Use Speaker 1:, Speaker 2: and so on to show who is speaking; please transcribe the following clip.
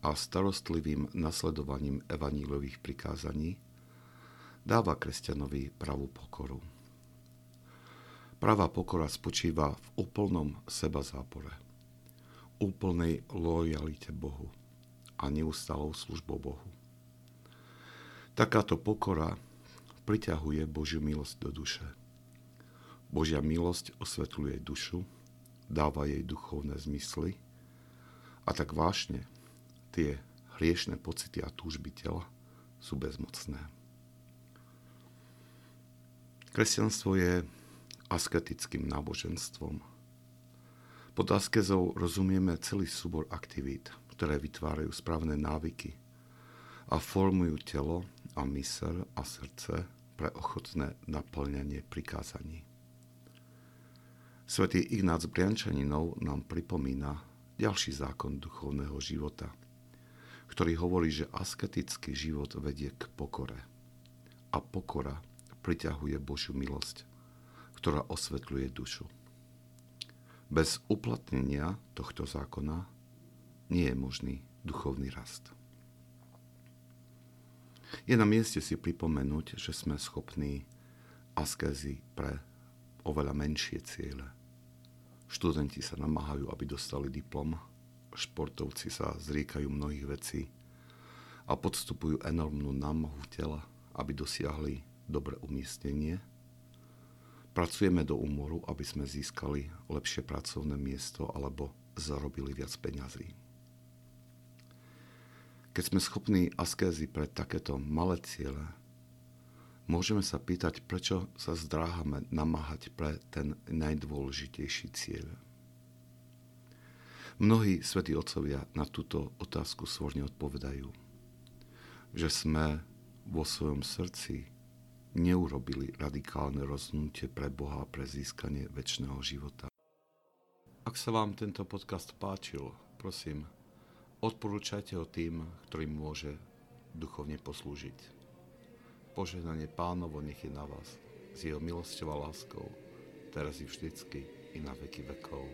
Speaker 1: a starostlivým nasledovaním evanílových prikázaní dáva kresťanovi pravú pokoru. Pravá pokora spočíva v úplnom seba zápore, úplnej lojalite Bohu a neustalou službou Bohu. Takáto pokora priťahuje Božiu milosť do duše. Božia milosť osvetľuje dušu, dáva jej duchovné zmysly a tak vášne tie hriešne pocity a túžby tela sú bezmocné. Kresťanstvo je asketickým náboženstvom. Pod askezou rozumieme celý súbor aktivít, ktoré vytvárajú správne návyky a formujú telo a mysel a srdce pre ochotné naplňanie prikázaní. Svetý Ignác Briančaninov nám pripomína ďalší zákon duchovného života – ktorý hovorí, že asketický život vedie k pokore. A pokora priťahuje Božiu milosť, ktorá osvetľuje dušu. Bez uplatnenia tohto zákona nie je možný duchovný rast. Je na mieste si pripomenúť, že sme schopní askézy pre oveľa menšie ciele. Študenti sa namáhajú, aby dostali diplom, športovci sa zriekajú mnohých vecí a podstupujú enormnú námahu tela, aby dosiahli dobre umiestnenie. Pracujeme do úmoru, aby sme získali lepšie pracovné miesto alebo zarobili viac peňazí. Keď sme schopní askézy pre takéto malé ciele, môžeme sa pýtať, prečo sa zdráhame namáhať pre ten najdôležitejší cieľ. Mnohí svätí otcovia na túto otázku svorne odpovedajú, že sme vo svojom srdci neurobili radikálne rozhodnutie pre Boha pre získanie väčšného života. Ak sa vám tento podcast páčil, prosím, odporúčajte ho tým, ktorým môže duchovne poslúžiť. Požehnanie pánovo nech je na vás, s jeho milosťou a láskou, teraz i vždycky i na veky vekov.